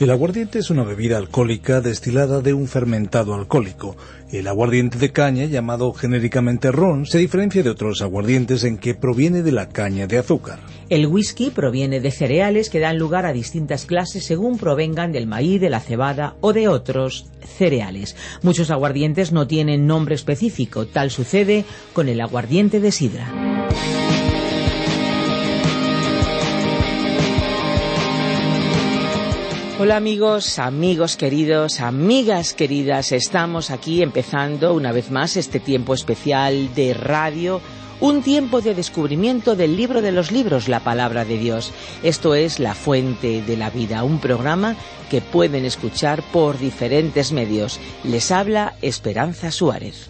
El aguardiente es una bebida alcohólica destilada de un fermentado alcohólico. El aguardiente de caña, llamado genéricamente ron, se diferencia de otros aguardientes en que proviene de la caña de azúcar. El whisky proviene de cereales que dan lugar a distintas clases según provengan del maíz, de la cebada o de otros cereales. Muchos aguardientes no tienen nombre específico, tal sucede con el aguardiente de sidra. Hola amigos, amigos queridos, amigas queridas, estamos aquí empezando una vez más este tiempo especial de radio, un tiempo de descubrimiento del libro de los libros, la palabra de Dios. Esto es La Fuente de la Vida, un programa que pueden escuchar por diferentes medios. Les habla Esperanza Suárez.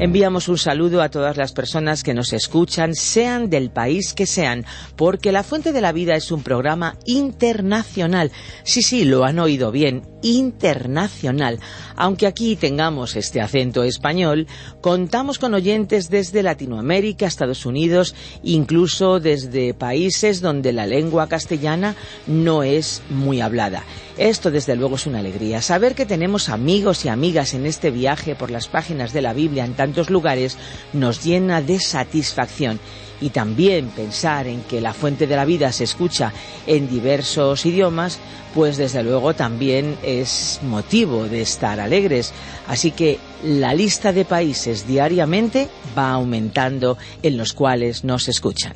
Enviamos un saludo a todas las personas que nos escuchan, sean del país que sean, porque La Fuente de la Vida es un programa internacional. Sí, sí, lo han oído bien, internacional. Aunque aquí tengamos este acento español, contamos con oyentes desde Latinoamérica, Estados Unidos, incluso desde países donde la lengua castellana no es muy hablada. Esto desde luego es una alegría. Saber que tenemos amigos y amigas en este viaje por las páginas de la Biblia en tantos lugares nos llena de satisfacción. Y también pensar en que la fuente de la vida se escucha en diversos idiomas, pues desde luego también es motivo de estar alegres. Así que la lista de países diariamente va aumentando en los cuales nos escuchan.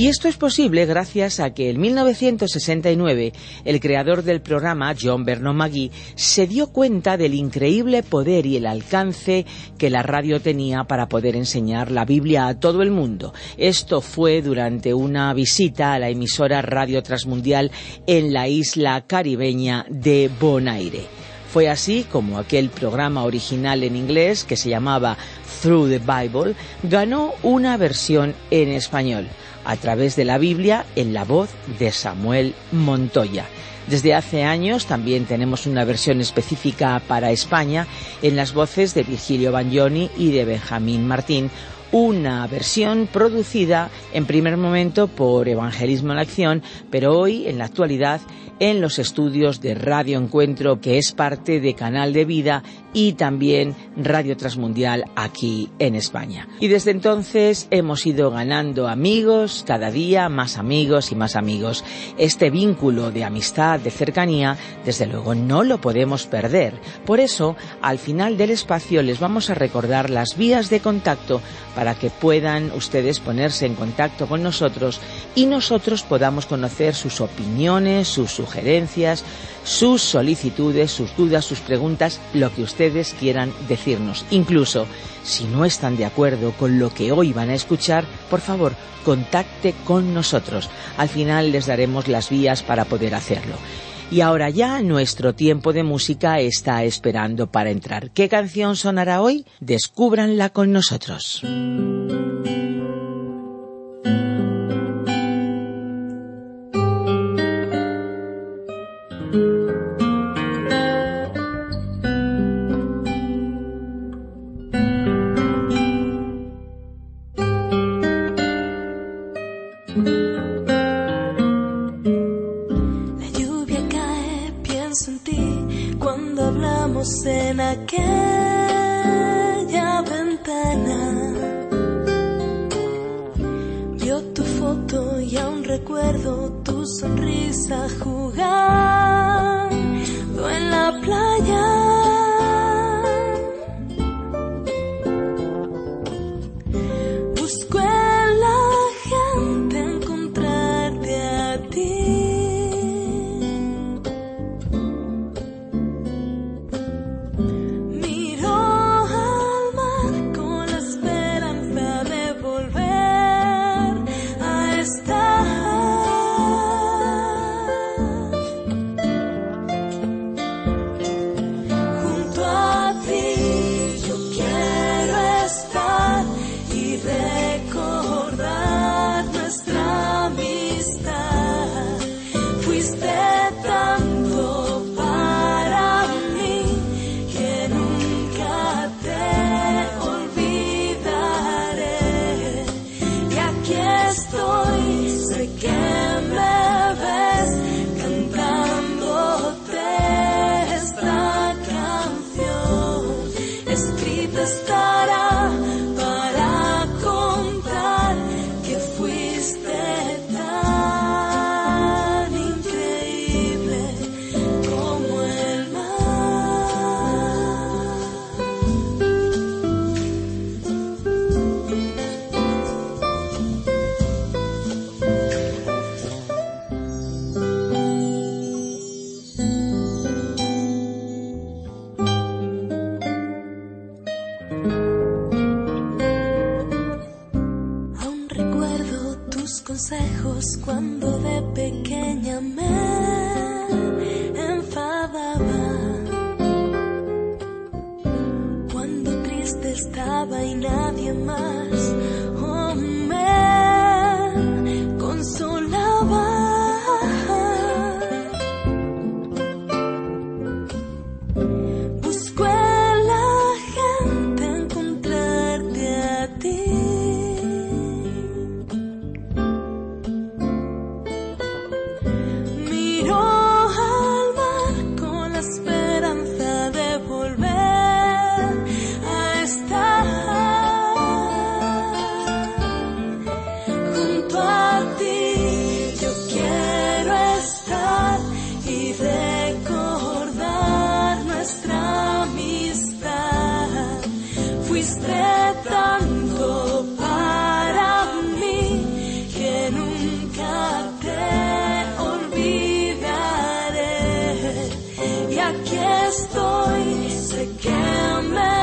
Y esto es posible gracias a que en 1969 el creador del programa, John Vernon McGee, se dio cuenta del increíble poder y el alcance que la radio tenía para poder enseñar la Biblia a todo el mundo. Esto fue durante una visita a la emisora Radio Transmundial en la isla caribeña de Bonaire. Fue así como aquel programa original en inglés que se llamaba Through the Bible ganó una versión en español a través de la Biblia en la voz de Samuel Montoya. Desde hace años también tenemos una versión específica para España en las voces de Virgilio Bagnoni y de Benjamín Martín, una versión producida en primer momento por Evangelismo en Acción, pero hoy, en la actualidad, en los estudios de Radio Encuentro, que es parte de Canal de Vida y también Radio Transmundial aquí en España. Y desde entonces hemos ido ganando amigos, cada día más amigos y más amigos. Este vínculo de amistad, de cercanía, desde luego no lo podemos perder. Por eso, al final del espacio les vamos a recordar las vías de contacto para que puedan ustedes ponerse en contacto con nosotros y nosotros podamos conocer sus opiniones, sus sugerencias, sus solicitudes, sus dudas, sus preguntas, lo que ustedes quieran decirnos. Incluso, si no están de acuerdo con lo que hoy van a escuchar, por favor, contacte con nosotros. Al final les daremos las vías para poder hacerlo. Y ahora ya nuestro tiempo de música está esperando para entrar. ¿Qué canción sonará hoy? Descúbranla con nosotros. a jugar. estoy, sé que estaba y nadie más. Oh, man, consolé. aquí estoy, sé que me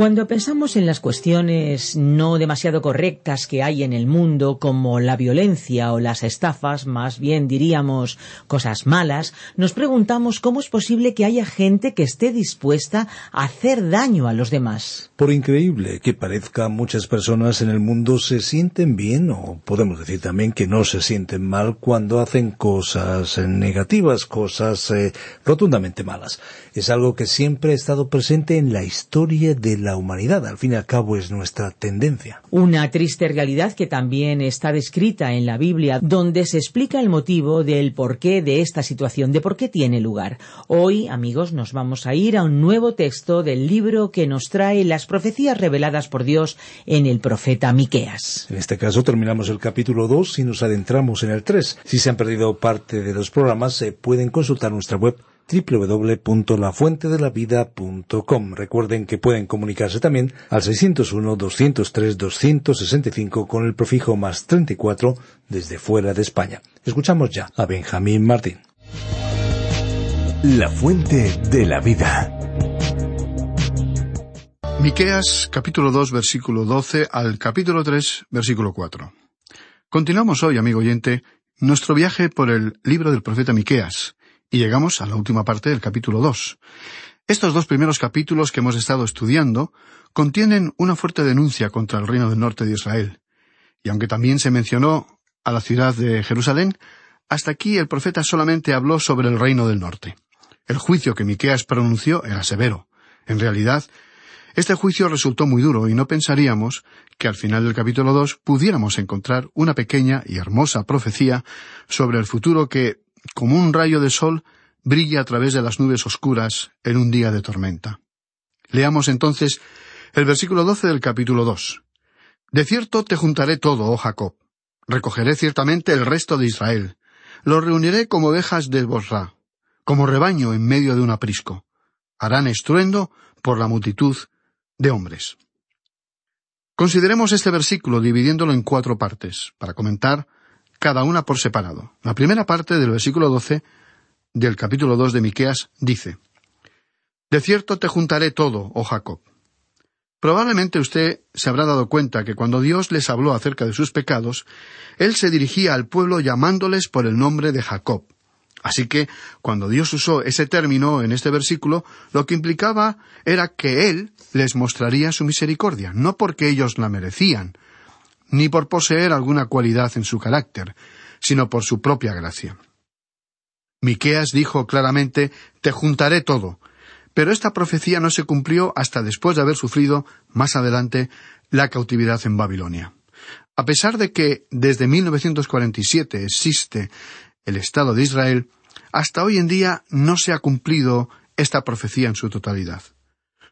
Cuando pensamos en las cuestiones no demasiado correctas que hay en el mundo, como la violencia o las estafas, más bien diríamos cosas malas, nos preguntamos cómo es posible que haya gente que esté dispuesta a hacer daño a los demás. Por increíble que parezca, muchas personas en el mundo se sienten bien, o podemos decir también que no se sienten mal cuando hacen cosas negativas, cosas eh, rotundamente malas. Es algo que siempre ha estado presente en la historia de la humanidad. Al fin y al cabo es nuestra tendencia. Una triste realidad que también está descrita en la Biblia, donde se explica el motivo del porqué de esta situación, de por qué tiene lugar. Hoy, amigos, nos vamos a ir a un nuevo texto del libro que nos trae las profecías reveladas por Dios en el profeta Miqueas. En este caso terminamos el capítulo 2 y nos adentramos en el 3. Si se han perdido parte de los programas, se pueden consultar nuestra web www.lafuentedelavida.com. Recuerden que pueden comunicarse también al 601-203-265 con el prefijo más 34 desde fuera de España. Escuchamos ya a Benjamín Martín. La fuente de la vida. Miqueas capítulo 2 versículo 12 al capítulo 3 versículo 4. Continuamos hoy, amigo oyente, nuestro viaje por el libro del profeta Miqueas, y llegamos a la última parte del capítulo 2. Estos dos primeros capítulos que hemos estado estudiando contienen una fuerte denuncia contra el reino del norte de Israel. Y aunque también se mencionó a la ciudad de Jerusalén, hasta aquí el profeta solamente habló sobre el reino del norte. El juicio que Miqueas pronunció era severo. En realidad, este juicio resultó muy duro y no pensaríamos que al final del capítulo 2 pudiéramos encontrar una pequeña y hermosa profecía sobre el futuro que, como un rayo de sol, brilla a través de las nubes oscuras en un día de tormenta. Leamos entonces el versículo doce del capítulo dos. De cierto te juntaré todo, oh Jacob. Recogeré ciertamente el resto de Israel. Lo reuniré como ovejas de Bosra, como rebaño en medio de un aprisco. Harán estruendo por la multitud de hombres. Consideremos este versículo dividiéndolo en cuatro partes, para comentar cada una por separado. La primera parte del versículo doce del capítulo dos de Miqueas dice De cierto te juntaré todo, oh Jacob. Probablemente usted se habrá dado cuenta que cuando Dios les habló acerca de sus pecados, Él se dirigía al pueblo llamándoles por el nombre de Jacob. Así que, cuando Dios usó ese término en este versículo, lo que implicaba era que Él les mostraría su misericordia, no porque ellos la merecían, ni por poseer alguna cualidad en su carácter, sino por su propia gracia. Miqueas dijo claramente Te juntaré todo, pero esta profecía no se cumplió hasta después de haber sufrido, más adelante, la cautividad en Babilonia. A pesar de que desde 1947 existe el Estado de Israel, hasta hoy en día no se ha cumplido esta profecía en su totalidad.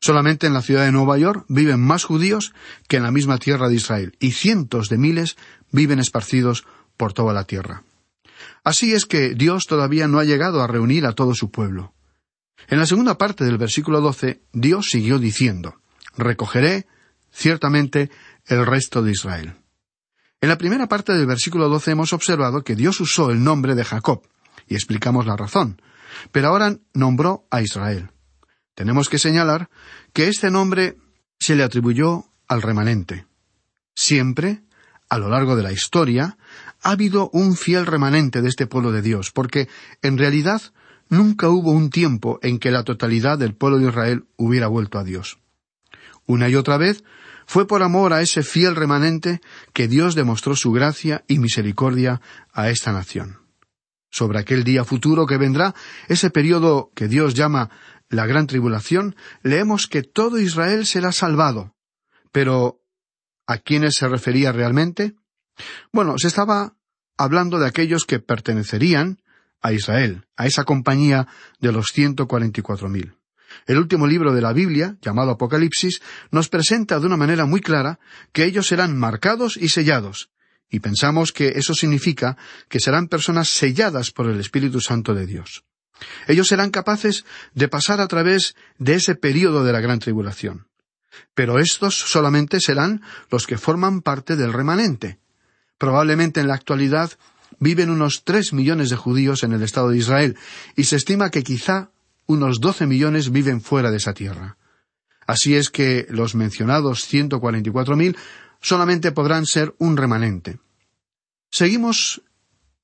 Solamente en la ciudad de Nueva York viven más judíos que en la misma tierra de Israel, y cientos de miles viven esparcidos por toda la tierra. Así es que Dios todavía no ha llegado a reunir a todo su pueblo. En la segunda parte del versículo doce, Dios siguió diciendo, Recogeré ciertamente el resto de Israel. En la primera parte del versículo doce hemos observado que Dios usó el nombre de Jacob, y explicamos la razón, pero ahora nombró a Israel. Tenemos que señalar que este nombre se le atribuyó al remanente. Siempre, a lo largo de la historia, ha habido un fiel remanente de este pueblo de Dios, porque en realidad Nunca hubo un tiempo en que la totalidad del pueblo de Israel hubiera vuelto a Dios. Una y otra vez fue por amor a ese fiel remanente que Dios demostró su gracia y misericordia a esta nación. Sobre aquel día futuro que vendrá, ese periodo que Dios llama la gran tribulación, leemos que todo Israel será salvado. Pero, ¿a quiénes se refería realmente? Bueno, se estaba hablando de aquellos que pertenecerían a Israel, a esa compañía de los ciento cuarenta y cuatro mil. El último libro de la Biblia, llamado Apocalipsis, nos presenta de una manera muy clara que ellos serán marcados y sellados, y pensamos que eso significa que serán personas selladas por el Espíritu Santo de Dios. Ellos serán capaces de pasar a través de ese período de la gran tribulación. Pero estos solamente serán los que forman parte del remanente. Probablemente en la actualidad viven unos tres millones de judíos en el Estado de Israel, y se estima que quizá unos doce millones viven fuera de esa tierra. Así es que los mencionados ciento cuarenta y cuatro mil solamente podrán ser un remanente. Seguimos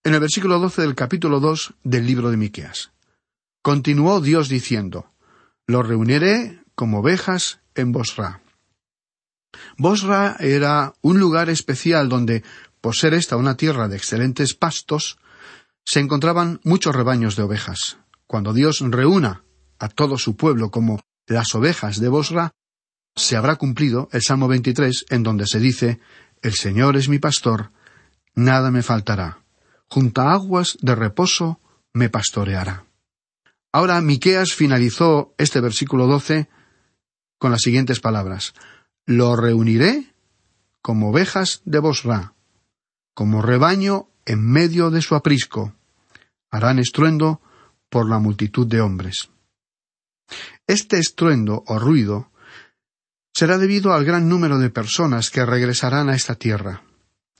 en el versículo doce del capítulo dos del libro de Miqueas. Continuó Dios diciendo, Los reuniré como ovejas en Bosra. Bosra era un lugar especial donde por ser esta una tierra de excelentes pastos, se encontraban muchos rebaños de ovejas. Cuando Dios reúna a todo su pueblo como las ovejas de Bosra, se habrá cumplido el Salmo 23 en donde se dice, El Señor es mi pastor, nada me faltará. Junto a aguas de reposo me pastoreará. Ahora Miqueas finalizó este versículo 12 con las siguientes palabras: Lo reuniré como ovejas de Bosra, como rebaño en medio de su aprisco. Harán estruendo por la multitud de hombres. Este estruendo o ruido será debido al gran número de personas que regresarán a esta tierra.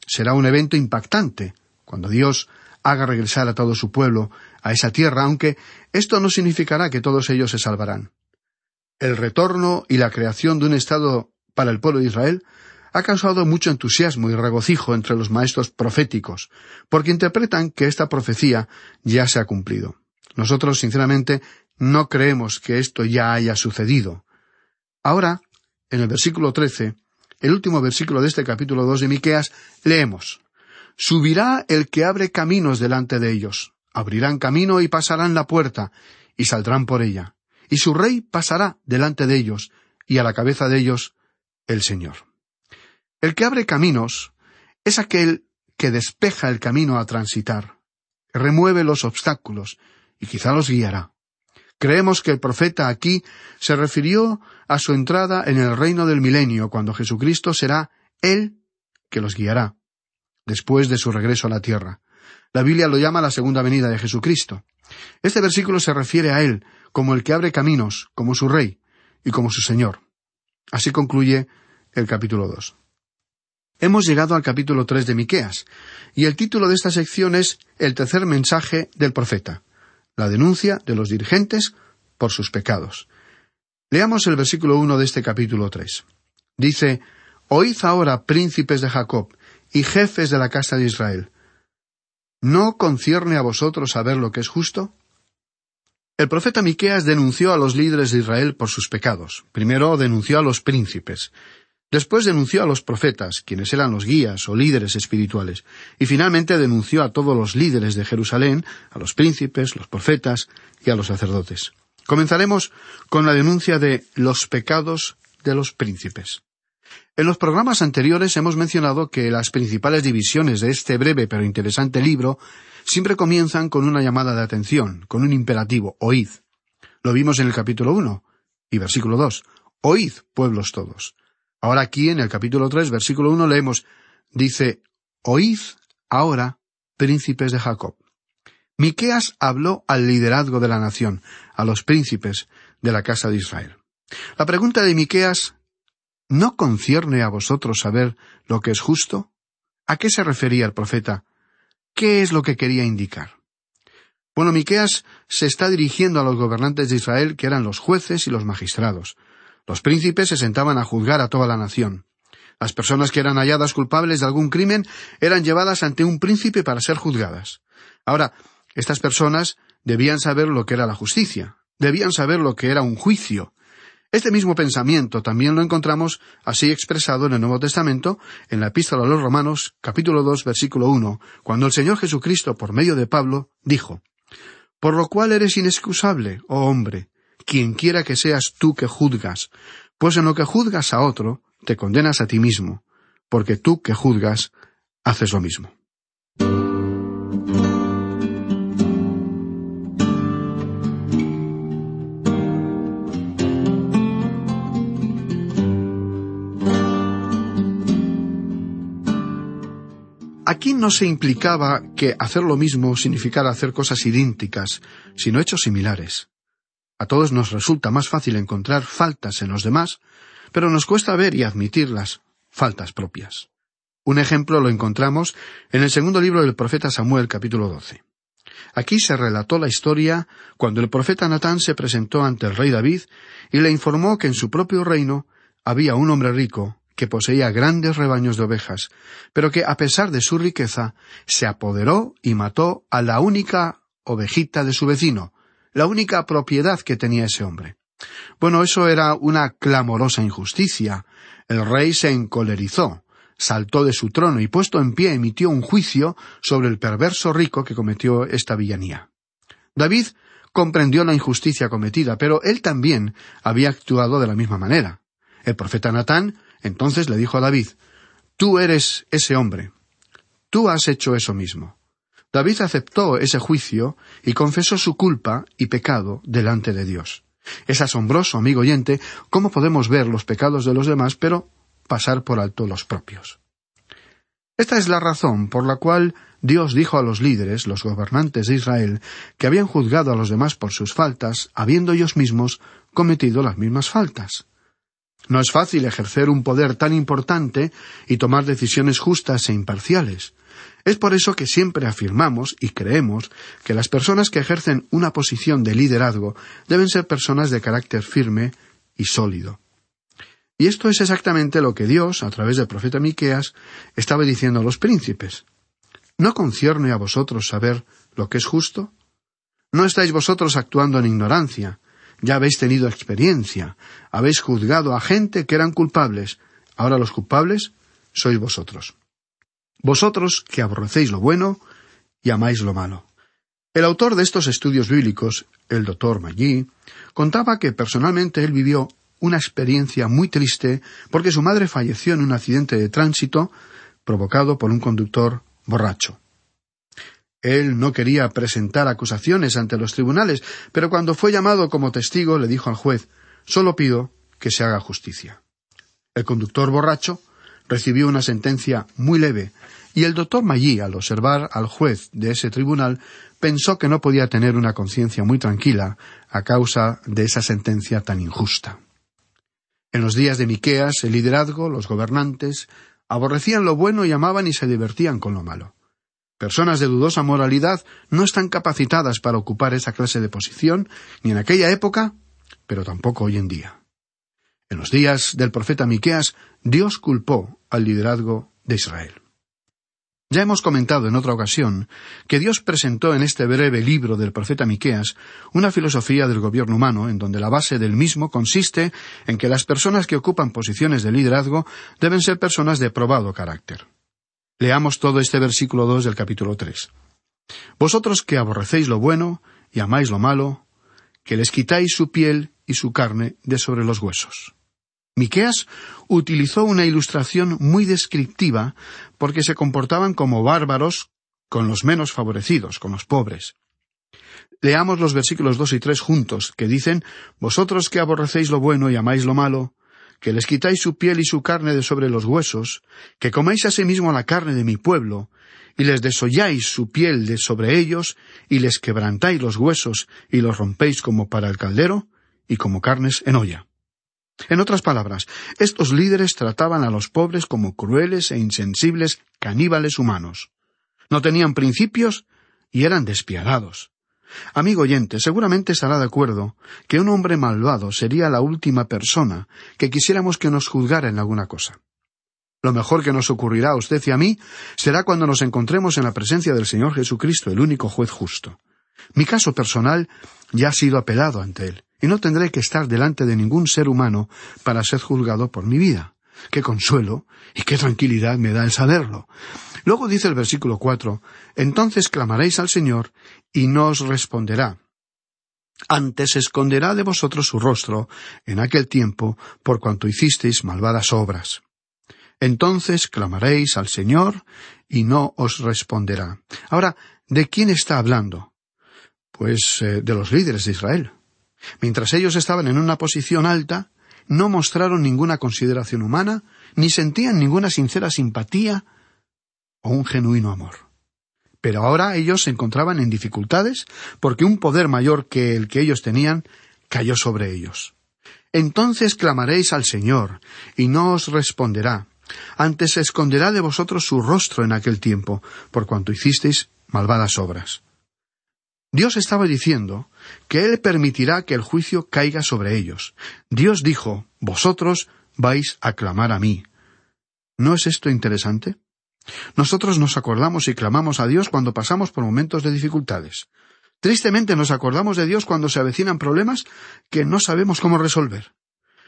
Será un evento impactante cuando Dios haga regresar a todo su pueblo a esa tierra, aunque esto no significará que todos ellos se salvarán. El retorno y la creación de un Estado para el pueblo de Israel ha causado mucho entusiasmo y regocijo entre los maestros proféticos, porque interpretan que esta profecía ya se ha cumplido. Nosotros, sinceramente, no creemos que esto ya haya sucedido. Ahora, en el versículo trece, el último versículo de este capítulo dos de Miqueas, leemos Subirá el que abre caminos delante de ellos, abrirán camino y pasarán la puerta, y saldrán por ella, y su rey pasará delante de ellos, y a la cabeza de ellos el Señor. El que abre caminos es aquel que despeja el camino a transitar, remueve los obstáculos y quizá los guiará. Creemos que el profeta aquí se refirió a su entrada en el reino del milenio, cuando Jesucristo será Él que los guiará, después de su regreso a la tierra. La Biblia lo llama la segunda venida de Jesucristo. Este versículo se refiere a Él como el que abre caminos, como su Rey y como su Señor. Así concluye el capítulo dos. Hemos llegado al capítulo tres de Miqueas, y el título de esta sección es El tercer mensaje del profeta, la denuncia de los dirigentes por sus pecados. Leamos el versículo uno de este capítulo tres. Dice Oíd ahora, príncipes de Jacob, y jefes de la casa de Israel. ¿No concierne a vosotros saber lo que es justo? El profeta Miqueas denunció a los líderes de Israel por sus pecados. Primero denunció a los príncipes. Después denunció a los profetas, quienes eran los guías o líderes espirituales. Y finalmente denunció a todos los líderes de Jerusalén, a los príncipes, los profetas y a los sacerdotes. Comenzaremos con la denuncia de los pecados de los príncipes. En los programas anteriores hemos mencionado que las principales divisiones de este breve pero interesante libro siempre comienzan con una llamada de atención, con un imperativo, oíd. Lo vimos en el capítulo uno y versículo dos. Oíd, pueblos todos. Ahora aquí en el capítulo tres, versículo uno, leemos, dice, Oíd ahora, príncipes de Jacob. Miqueas habló al liderazgo de la nación, a los príncipes de la casa de Israel. La pregunta de Miqueas ¿No concierne a vosotros saber lo que es justo? ¿A qué se refería el profeta? ¿Qué es lo que quería indicar? Bueno, Miqueas se está dirigiendo a los gobernantes de Israel, que eran los jueces y los magistrados. Los príncipes se sentaban a juzgar a toda la nación. Las personas que eran halladas culpables de algún crimen eran llevadas ante un príncipe para ser juzgadas. Ahora, estas personas debían saber lo que era la justicia, debían saber lo que era un juicio, este mismo pensamiento también lo encontramos así expresado en el Nuevo Testamento, en la Epístola a los Romanos, capítulo dos, versículo uno, cuando el Señor Jesucristo, por medio de Pablo, dijo Por lo cual eres inexcusable, oh hombre, quien quiera que seas tú que juzgas, pues en lo que juzgas a otro, te condenas a ti mismo, porque tú que juzgas, haces lo mismo. Aquí no se implicaba que hacer lo mismo significara hacer cosas idénticas, sino hechos similares. A todos nos resulta más fácil encontrar faltas en los demás, pero nos cuesta ver y admitir las faltas propias. Un ejemplo lo encontramos en el segundo libro del profeta Samuel capítulo 12. Aquí se relató la historia cuando el profeta Natán se presentó ante el rey David y le informó que en su propio reino había un hombre rico que poseía grandes rebaños de ovejas, pero que a pesar de su riqueza se apoderó y mató a la única ovejita de su vecino, la única propiedad que tenía ese hombre. Bueno, eso era una clamorosa injusticia. El rey se encolerizó, saltó de su trono y puesto en pie emitió un juicio sobre el perverso rico que cometió esta villanía. David comprendió la injusticia cometida, pero él también había actuado de la misma manera. El profeta Natán entonces le dijo a David, Tú eres ese hombre. Tú has hecho eso mismo. David aceptó ese juicio y confesó su culpa y pecado delante de Dios. Es asombroso, amigo oyente, cómo podemos ver los pecados de los demás, pero pasar por alto los propios. Esta es la razón por la cual Dios dijo a los líderes, los gobernantes de Israel, que habían juzgado a los demás por sus faltas, habiendo ellos mismos cometido las mismas faltas. No es fácil ejercer un poder tan importante y tomar decisiones justas e imparciales. Es por eso que siempre afirmamos y creemos que las personas que ejercen una posición de liderazgo deben ser personas de carácter firme y sólido. Y esto es exactamente lo que Dios, a través del profeta Miqueas, estaba diciendo a los príncipes. ¿No concierne a vosotros saber lo que es justo? ¿No estáis vosotros actuando en ignorancia, ya habéis tenido experiencia, habéis juzgado a gente que eran culpables, ahora los culpables sois vosotros. Vosotros que aborrecéis lo bueno y amáis lo malo. El autor de estos estudios bíblicos, el doctor Maggi, contaba que personalmente él vivió una experiencia muy triste porque su madre falleció en un accidente de tránsito provocado por un conductor borracho. Él no quería presentar acusaciones ante los tribunales, pero cuando fue llamado como testigo le dijo al juez Solo pido que se haga justicia. El conductor borracho recibió una sentencia muy leve, y el doctor Maggi, al observar al juez de ese tribunal, pensó que no podía tener una conciencia muy tranquila a causa de esa sentencia tan injusta. En los días de Miqueas, el liderazgo, los gobernantes, aborrecían lo bueno y amaban y se divertían con lo malo. Personas de dudosa moralidad no están capacitadas para ocupar esa clase de posición, ni en aquella época, pero tampoco hoy en día. En los días del profeta Miqueas, Dios culpó al liderazgo de Israel. Ya hemos comentado en otra ocasión que Dios presentó en este breve libro del profeta Miqueas una filosofía del gobierno humano en donde la base del mismo consiste en que las personas que ocupan posiciones de liderazgo deben ser personas de probado carácter. Leamos todo este versículo dos del capítulo tres. Vosotros que aborrecéis lo bueno y amáis lo malo, que les quitáis su piel y su carne de sobre los huesos. Miqueas utilizó una ilustración muy descriptiva porque se comportaban como bárbaros con los menos favorecidos, con los pobres. Leamos los versículos dos y tres juntos, que dicen Vosotros que aborrecéis lo bueno y amáis lo malo, que les quitáis su piel y su carne de sobre los huesos, que coméis asimismo la carne de mi pueblo, y les desolláis su piel de sobre ellos, y les quebrantáis los huesos, y los rompéis como para el caldero, y como carnes en olla. En otras palabras, estos líderes trataban a los pobres como crueles e insensibles caníbales humanos. No tenían principios y eran despiadados. Amigo oyente, seguramente estará de acuerdo que un hombre malvado sería la última persona que quisiéramos que nos juzgara en alguna cosa. Lo mejor que nos ocurrirá a usted y a mí será cuando nos encontremos en la presencia del Señor Jesucristo, el único juez justo. Mi caso personal ya ha sido apelado ante Él, y no tendré que estar delante de ningún ser humano para ser juzgado por mi vida. Qué consuelo y qué tranquilidad me da el saberlo. Luego dice el versículo cuatro Entonces clamaréis al Señor y no os responderá. Antes esconderá de vosotros su rostro en aquel tiempo por cuanto hicisteis malvadas obras. Entonces clamaréis al Señor y no os responderá. Ahora, ¿de quién está hablando? Pues eh, de los líderes de Israel. Mientras ellos estaban en una posición alta, no mostraron ninguna consideración humana, ni sentían ninguna sincera simpatía o un genuino amor. Pero ahora ellos se encontraban en dificultades porque un poder mayor que el que ellos tenían cayó sobre ellos. Entonces clamaréis al Señor, y no os responderá. Antes esconderá de vosotros su rostro en aquel tiempo, por cuanto hicisteis malvadas obras. Dios estaba diciendo que Él permitirá que el juicio caiga sobre ellos. Dios dijo, Vosotros vais a clamar a mí. ¿No es esto interesante? Nosotros nos acordamos y clamamos a Dios cuando pasamos por momentos de dificultades. Tristemente nos acordamos de Dios cuando se avecinan problemas que no sabemos cómo resolver.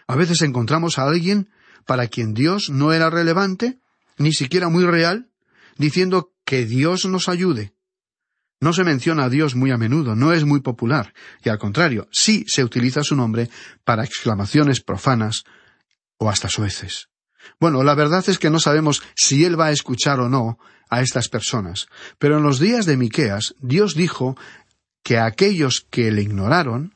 A veces encontramos a alguien para quien Dios no era relevante, ni siquiera muy real, diciendo que Dios nos ayude. No se menciona a Dios muy a menudo, no es muy popular, y al contrario, sí se utiliza su nombre para exclamaciones profanas o hasta sueces. Bueno, la verdad es que no sabemos si Él va a escuchar o no a estas personas, pero en los días de Miqueas Dios dijo que a aquellos que le ignoraron,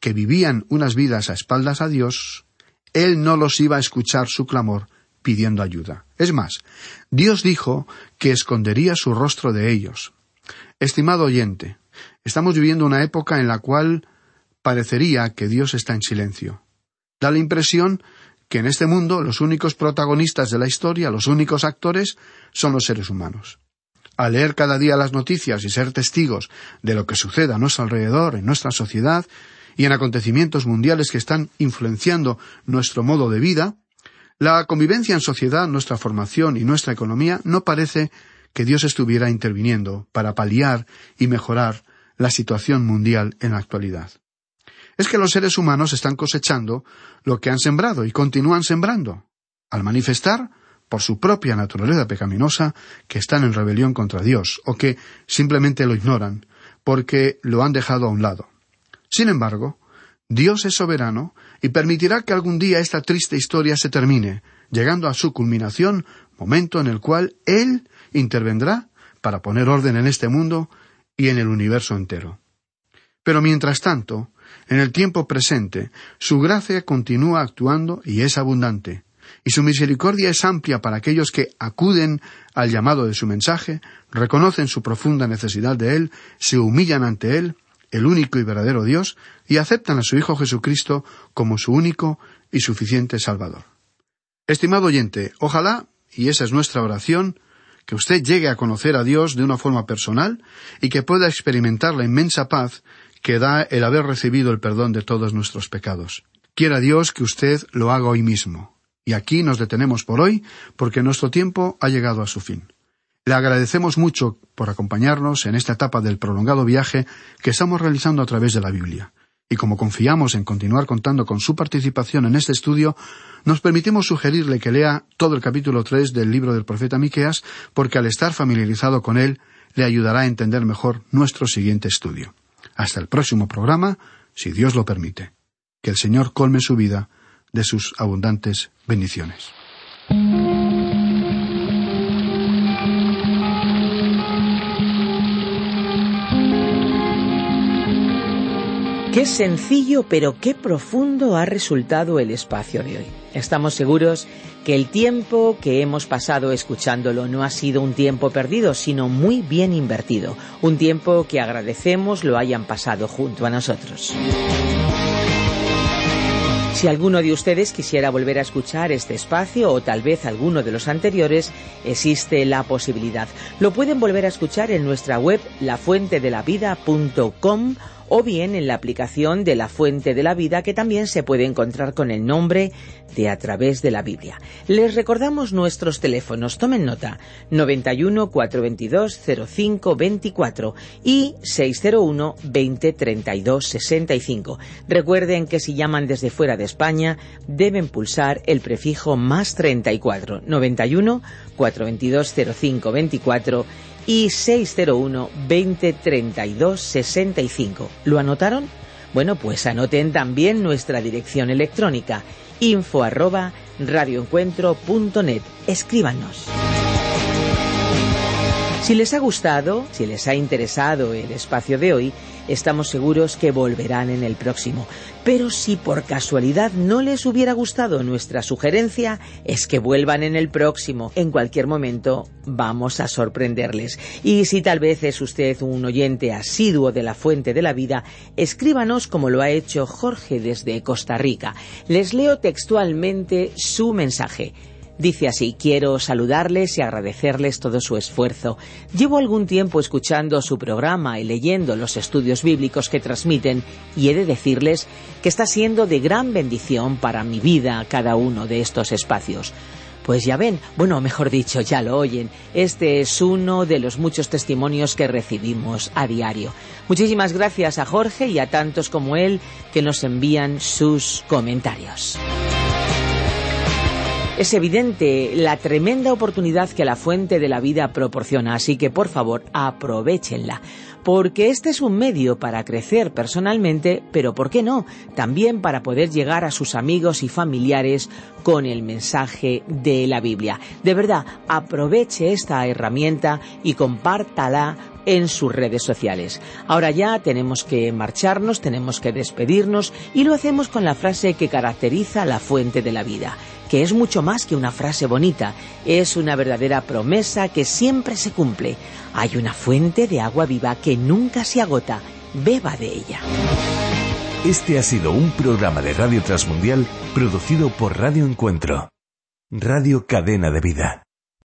que vivían unas vidas a espaldas a Dios, Él no los iba a escuchar su clamor pidiendo ayuda. Es más, Dios dijo que escondería su rostro de ellos, Estimado oyente, estamos viviendo una época en la cual parecería que Dios está en silencio. Da la impresión que en este mundo los únicos protagonistas de la historia, los únicos actores, son los seres humanos. Al leer cada día las noticias y ser testigos de lo que sucede a nuestro alrededor, en nuestra sociedad, y en acontecimientos mundiales que están influenciando nuestro modo de vida, la convivencia en sociedad, nuestra formación y nuestra economía no parece que Dios estuviera interviniendo para paliar y mejorar la situación mundial en la actualidad. Es que los seres humanos están cosechando lo que han sembrado y continúan sembrando, al manifestar, por su propia naturaleza pecaminosa, que están en rebelión contra Dios, o que simplemente lo ignoran, porque lo han dejado a un lado. Sin embargo, Dios es soberano y permitirá que algún día esta triste historia se termine, llegando a su culminación, momento en el cual Él intervendrá para poner orden en este mundo y en el universo entero. Pero mientras tanto, en el tiempo presente, su gracia continúa actuando y es abundante, y su misericordia es amplia para aquellos que acuden al llamado de su mensaje, reconocen su profunda necesidad de Él, se humillan ante Él, el único y verdadero Dios, y aceptan a su Hijo Jesucristo como su único y suficiente Salvador. Estimado oyente, ojalá, y esa es nuestra oración, que usted llegue a conocer a Dios de una forma personal y que pueda experimentar la inmensa paz que da el haber recibido el perdón de todos nuestros pecados. Quiera Dios que usted lo haga hoy mismo. Y aquí nos detenemos por hoy porque nuestro tiempo ha llegado a su fin. Le agradecemos mucho por acompañarnos en esta etapa del prolongado viaje que estamos realizando a través de la Biblia. Y como confiamos en continuar contando con su participación en este estudio, nos permitimos sugerirle que lea todo el capítulo tres del libro del profeta Miqueas, porque al estar familiarizado con él, le ayudará a entender mejor nuestro siguiente estudio. Hasta el próximo programa, si Dios lo permite. Que el Señor colme su vida de sus abundantes bendiciones. Qué sencillo pero qué profundo ha resultado el espacio de hoy. Estamos seguros que el tiempo que hemos pasado escuchándolo no ha sido un tiempo perdido, sino muy bien invertido, un tiempo que agradecemos lo hayan pasado junto a nosotros. Si alguno de ustedes quisiera volver a escuchar este espacio o tal vez alguno de los anteriores, existe la posibilidad. Lo pueden volver a escuchar en nuestra web lafuentedelavida.com o bien en la aplicación de la Fuente de la Vida que también se puede encontrar con el nombre de A través de la Biblia. Les recordamos nuestros teléfonos, tomen nota, 91 422 05 24 y 601 20 32 65. Recuerden que si llaman desde fuera de España deben pulsar el prefijo más 34 91 422 05 24 y 601 20 32 65. ¿Lo anotaron? Bueno, pues anoten también nuestra dirección electrónica info radioencuentro.net. Escríbanos. Si les ha gustado, si les ha interesado el espacio de hoy, estamos seguros que volverán en el próximo. Pero si por casualidad no les hubiera gustado nuestra sugerencia, es que vuelvan en el próximo. En cualquier momento vamos a sorprenderles. Y si tal vez es usted un oyente asiduo de la fuente de la vida, escríbanos como lo ha hecho Jorge desde Costa Rica. Les leo textualmente su mensaje. Dice así, quiero saludarles y agradecerles todo su esfuerzo. Llevo algún tiempo escuchando su programa y leyendo los estudios bíblicos que transmiten y he de decirles que está siendo de gran bendición para mi vida cada uno de estos espacios. Pues ya ven, bueno, mejor dicho, ya lo oyen. Este es uno de los muchos testimonios que recibimos a diario. Muchísimas gracias a Jorge y a tantos como él que nos envían sus comentarios. Es evidente la tremenda oportunidad que la fuente de la vida proporciona, así que por favor aprovechenla, porque este es un medio para crecer personalmente, pero ¿por qué no? También para poder llegar a sus amigos y familiares con el mensaje de la Biblia. De verdad, aproveche esta herramienta y compártala en sus redes sociales. Ahora ya tenemos que marcharnos, tenemos que despedirnos y lo hacemos con la frase que caracteriza la fuente de la vida que es mucho más que una frase bonita, es una verdadera promesa que siempre se cumple. Hay una fuente de agua viva que nunca se agota, beba de ella. Este ha sido un programa de Radio Transmundial producido por Radio Encuentro, Radio Cadena de Vida.